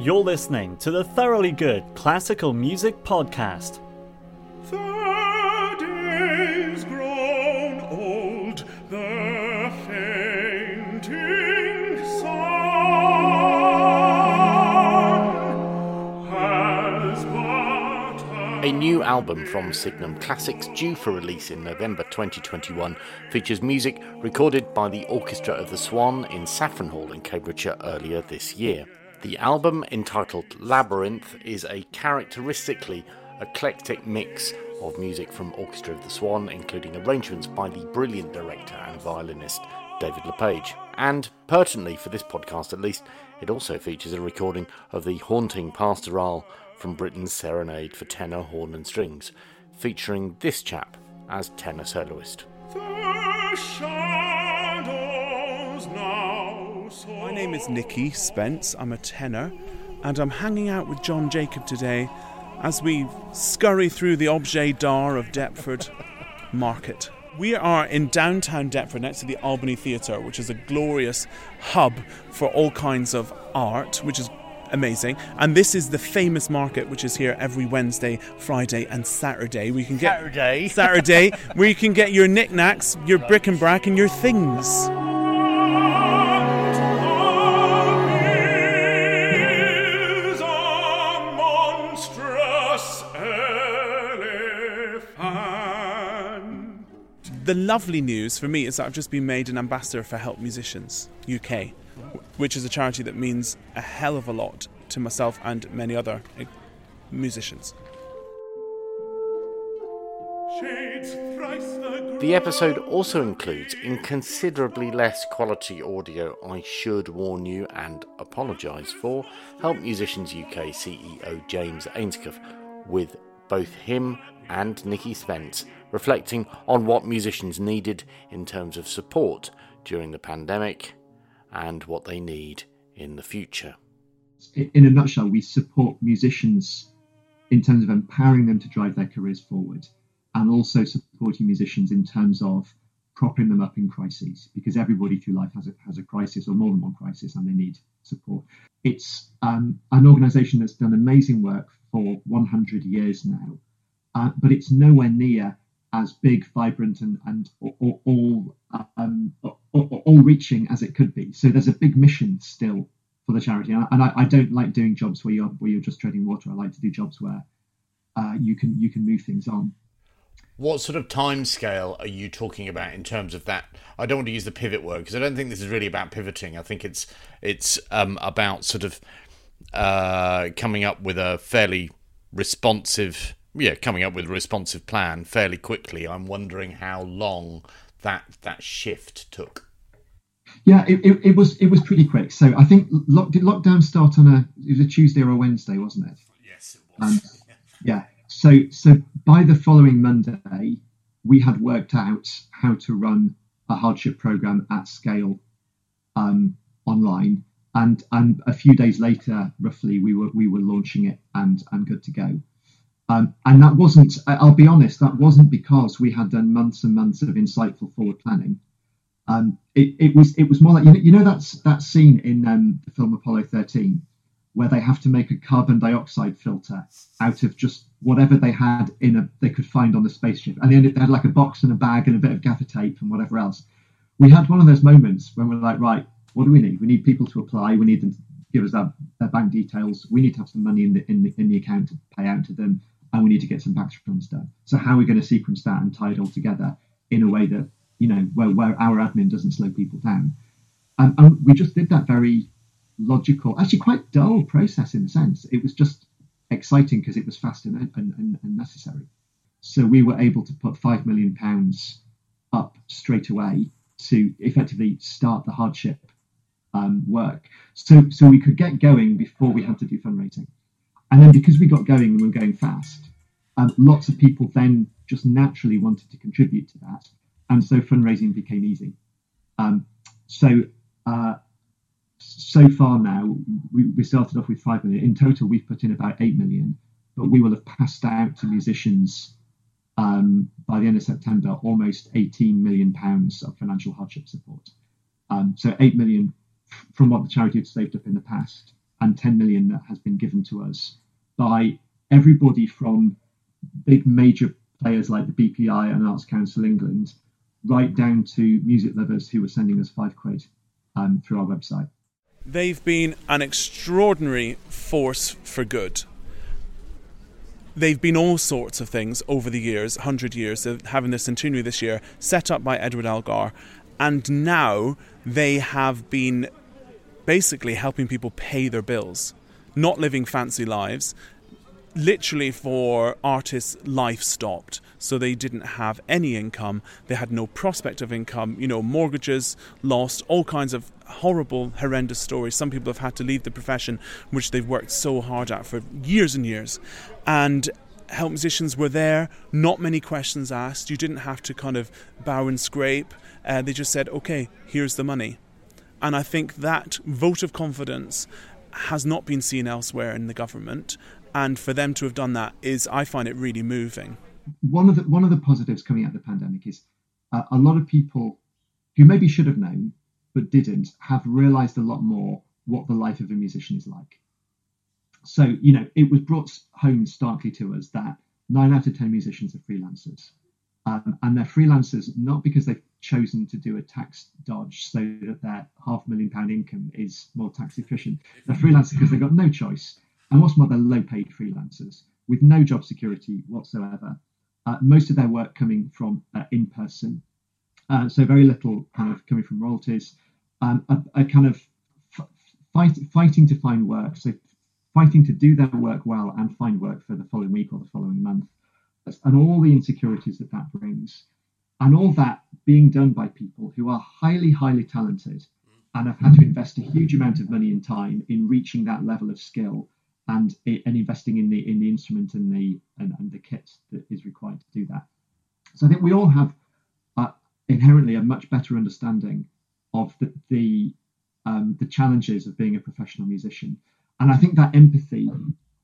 You're listening to the Thoroughly Good Classical Music Podcast. The days grown old, the fainting sun has but A new album from Signum Classics, due for release in November 2021, features music recorded by the Orchestra of the Swan in Saffron Hall in Cambridgeshire earlier this year. The album, entitled Labyrinth, is a characteristically eclectic mix of music from Orchestra of the Swan, including arrangements by the brilliant director and violinist David Le Page. And, pertinently for this podcast at least, it also features a recording of the haunting pastoral from Britten's Serenade for Tenor, Horn and Strings, featuring this chap as tenor soloist. the shadows now My name is Nicky Spence. I'm a tenor, and I'm hanging out with Jon Jacob today as we scurry through the objet d'art of Deptford Market. We are in downtown Deptford next to the Albany Theatre, which is a glorious hub for all kinds of art, which is amazing. And this is the famous market, which is here every Wednesday, Friday, and Saturday. We can get Saturday. Saturday, where you can get your knickknacks, your bric-a-brac, and your things. The lovely news for me is that I've just been made an ambassador for Help Musicians UK, which is a charity that means a hell of a lot to myself and many other eh, musicians. The episode also includes inconsiderably less quality audio, I should warn you and apologise for, Help Musicians UK CEO James Ainscough, with both him and Nicky Spence reflecting on what musicians needed in terms of support during the pandemic and what they need in the future. in a nutshell, we support musicians in terms of empowering them to drive their careers forward and also supporting musicians in terms of propping them up in crises because everybody through life has a, has a crisis or more than one crisis and they need support. It's um, an organization that's done amazing work for 100 years now, uh, but it's nowhere near as big, vibrant, and, and all, all, um, all, all reaching as it could be. So there's a big mission still for the charity. And, I, I don't like doing jobs where you're where you're just treading water. I like to do jobs where uh, you can you can move things on. What sort of time scale are you talking about in terms of that? I don't want to use the pivot word because I don't think this is really about pivoting. I think it's it's um, about sort of uh, coming up with a fairly responsive, yeah, coming up with a responsive plan fairly quickly. I'm wondering how long that that shift took. Yeah, it, it, it was it was pretty quick. So I think lock, did lockdown start on a it was a Tuesday or a Wednesday, wasn't it? Yes, it Um, yeah. So so by the following Monday, we had worked out how to run a hardship program at scale um, online, and and a few days later, roughly, we were we were launching it and and good to go. Um, and that wasn't. I'll be honest. That wasn't because we had done months and months of insightful forward planning. Um, it, it was it was more like you know, you know that's that scene in um, the film Apollo 13 where they have to make a carbon dioxide filter out of just whatever they had in a they could find on the spaceship, and they, they had like a box and a bag and a bit of gaffer tape and whatever else. We had one of those moments when we're like, right, what do we need? We need people to apply. We need them to give us their, their bank details. We need to have some money in the in the in the account to pay out to them, and we need to get some back returns done. So how are we going to sequence that and tie it all together in a way that you know where where our admin doesn't slow people down? Um, and we just did that very logical, actually quite dull process in a sense. It was just exciting because it was fast and, and, and, and necessary. So we were able to put five million pounds up straight away to effectively start the hardship um, work. So so we could get going before we had to do fundraising. And then because we got going and we were going fast, um, lots of people then just naturally wanted to contribute to that, and so fundraising became easy. Um, so uh, so far now, we, we started off with five million. In total, we've put in about eight million, but we will have passed out to musicians um, by the end of September almost 18 million pounds of financial hardship support. Um, so eight million f- from what the charity had saved up in the past, and 10 million that has been given to us by everybody from big major players like the BPI and Arts Council England, right down to music lovers who were sending us five quid um, through our website. They've been an extraordinary force for good. They've been all sorts of things over the years, 100 years, of having the centenary this year, set up by Edward Elgar, and now they have been basically helping people pay their bills, not living fancy lives. Literally, for artists, life stopped. So they didn't have any income. They had no prospect of income. You know, mortgages lost, all kinds of horrible, horrendous stories. Some people have had to leave the profession, which they've worked so hard at for years and years. And help musicians were there, not many questions asked. You didn't have to kind of bow and scrape. Uh, they just said, okay, here's the money. And I think that vote of confidence has not been seen elsewhere in the government. And for them to have done that is, I find it really moving. One of the one of the positives coming out of the pandemic is uh, a lot of people who maybe should have known but didn't have realised a lot more what the life of a musician is like. So you know, it was brought home starkly to us that nine out of ten musicians are freelancers, um, and they're freelancers not because they've chosen to do a tax dodge so that their half million pound income is more tax efficient. They're freelancers because they've got no choice. And what's more, they're low paid freelancers with no job security whatsoever. Uh, most of their work coming from uh, in person. Uh, so very little kind of coming from royalties. Um, a, a, kind of f- fight, fighting to find work. So fighting to do their work well and find work for the following week or the following month. And all the insecurities that that brings and all that being done by people who are highly, highly talented and have had to invest a huge amount of money and time in reaching that level of skill and and investing in the in the instrument and the and, and the kit that is required to do that. So I think we all have uh, inherently a much better understanding of the the um, the challenges of being a professional musician, and I think that empathy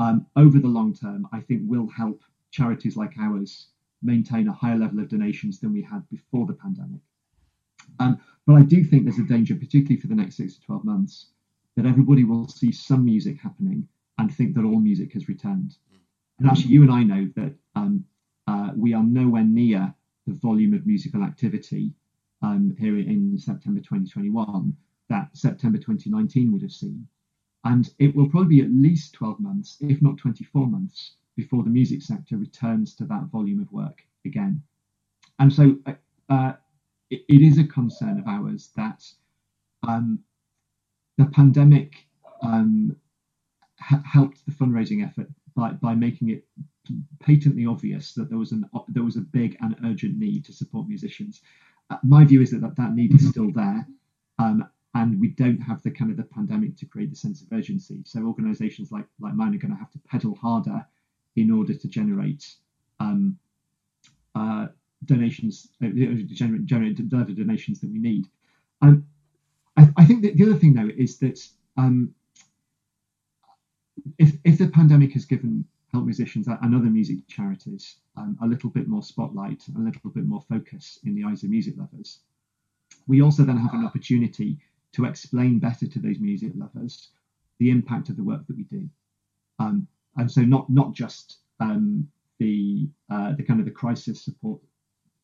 um, over the long term, I think, will help charities like ours maintain a higher level of donations than we had before the pandemic. Um, but I do think there's a danger, particularly for the next six to 12 months, that everybody will see some music happening and think that all music has returned. And actually, you and I know that um, uh, we are nowhere near the volume of musical activity um, here in September 2021 that September 2019 would have seen. And it will probably be at least 12 months, if not 24 months, before the music sector returns to that volume of work again. And so uh, uh, it, it is a concern of ours that um, the pandemic um, ha- helped the fundraising effort by, by making it patently obvious that there was an there was a big and urgent need to support musicians. Uh, my view is that, that that need is still there, um, and we don't have the kind of the pandemic to create the sense of urgency. So organisations like like mine are going to have to pedal harder in order to generate um, uh, donations, uh, generate, generate deliver donations that we need. Um, I, I, think that the other thing though is that um, if if the pandemic has given help musicians and other music charities um, a little bit more spotlight, a little bit more focus in the eyes of music lovers, we also then have an opportunity to explain better to those music lovers the impact of the work that we do. Um, and so not not just um, the uh, the kind of the crisis support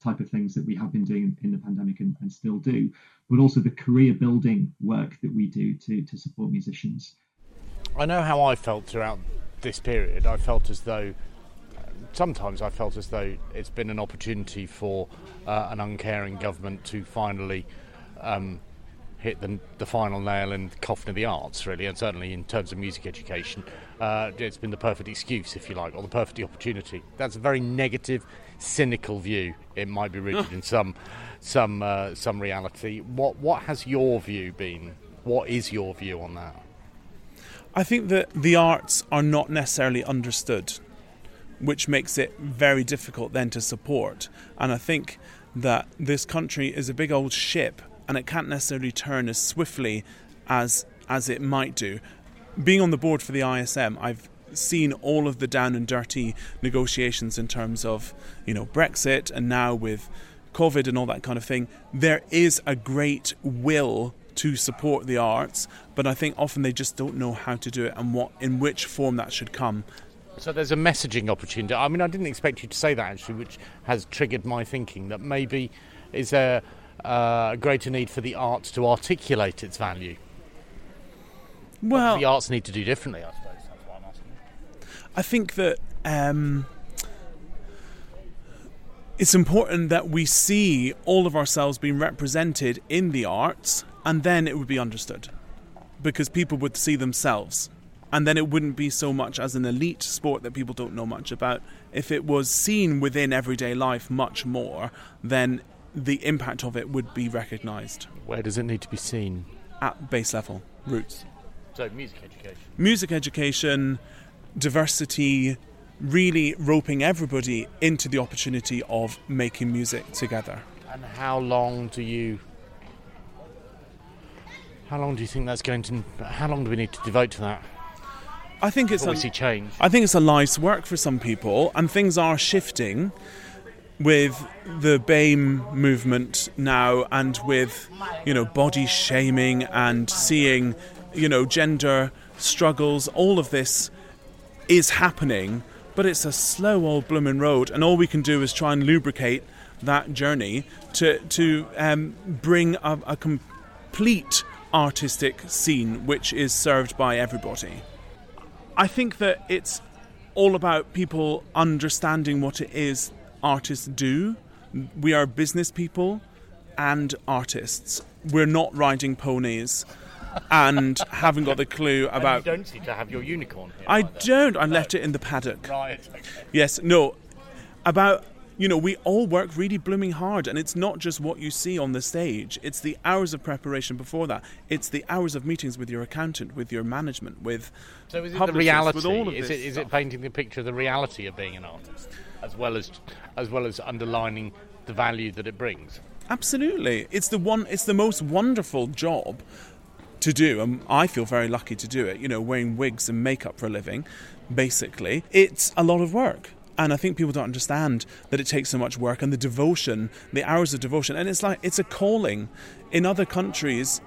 type of things that we have been doing in the pandemic and, and still do, but also the career building work that we do to to support musicians. I know how I felt throughout this period. I felt as though sometimes I felt as though it's been an opportunity for uh, an uncaring government to finally um, hit the, the final nail in the coffin of the arts, really, and certainly in terms of music education, uh, it's been the perfect excuse, if you like, or the perfect opportunity. That's a very negative, cynical view. It might be rooted in some some uh, some reality. What what has your view been? What is your view on that? I think that the arts are not necessarily understood, which makes it very difficult then to support. And I think that this country is a big old ship and it can't necessarily turn as swiftly as as it might do. Being on the board for the ISM, I've seen all of the down and dirty negotiations in terms of, you know, Brexit and now with COVID and all that kind of thing. There is a great will to support the arts, but I think often they just don't know how to do it and what in which form that should come. So there's a messaging opportunity. I mean, I didn't expect you to say that actually, which has triggered my thinking that maybe is there uh, a greater need for the arts to articulate its value. Well, the arts need to do differently, I suppose. That's what I'm asking. I think that um, it's important that we see all of ourselves being represented in the arts, and then it would be understood, because people would see themselves, and then it wouldn't be so much as an elite sport that people don't know much about. If it was seen within everyday life much more, then the impact of it would be recognised Where does it need to be seen? at base level, roots. So music education. music education, diversity, really roping everybody into the opportunity of making music together. And how long do you? How long do you think that's going to? How long do we need to devote to that? I think it's Before we a, change. I think it's a life's work for some people, and things are shifting with the BAME movement now, and with you know body shaming and seeing you know gender struggles. All of this is happening, but it's a slow old blooming road, and all we can do is try and lubricate that journey to to um, bring a, a complete artistic scene which is served by everybody. I think that it's all about people understanding what it is artists do. We are business people and artists. We're not riding ponies and haven't got the clue And about. you don't seem to have your unicorn here. I either. don't. I left it in the paddock. Right. Okay. Yes, no. About, you know, we all work really blooming hard, and it's not just what you see on the stage, it's the hours of preparation before that. It's the hours of meetings with your accountant, with your management, with. So is it the reality? with all of is this it is it painting the picture of the reality of being an artist, as well as as well as underlining the value that it brings? Absolutely. It's the one it's the most wonderful job to do and I feel very lucky to do it, you know, wearing wigs and makeup for a living, basically. It's a lot of work. And I think people don't understand that it takes so much work and the devotion, the hours of devotion. And it's like it's a calling. In other countries,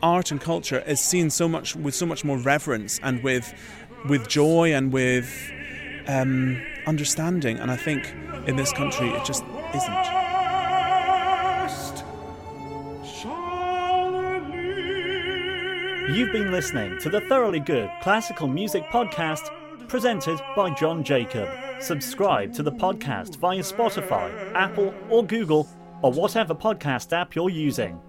art and culture is seen so much with so much more reverence and with with joy and with um, understanding. And I think in this country it just isn't. You've been listening to the Thoroughly Good Classical Music Podcast presented by Jon Jacob. Subscribe to the podcast via Spotify, Apple, or Google, or whatever podcast app you're using.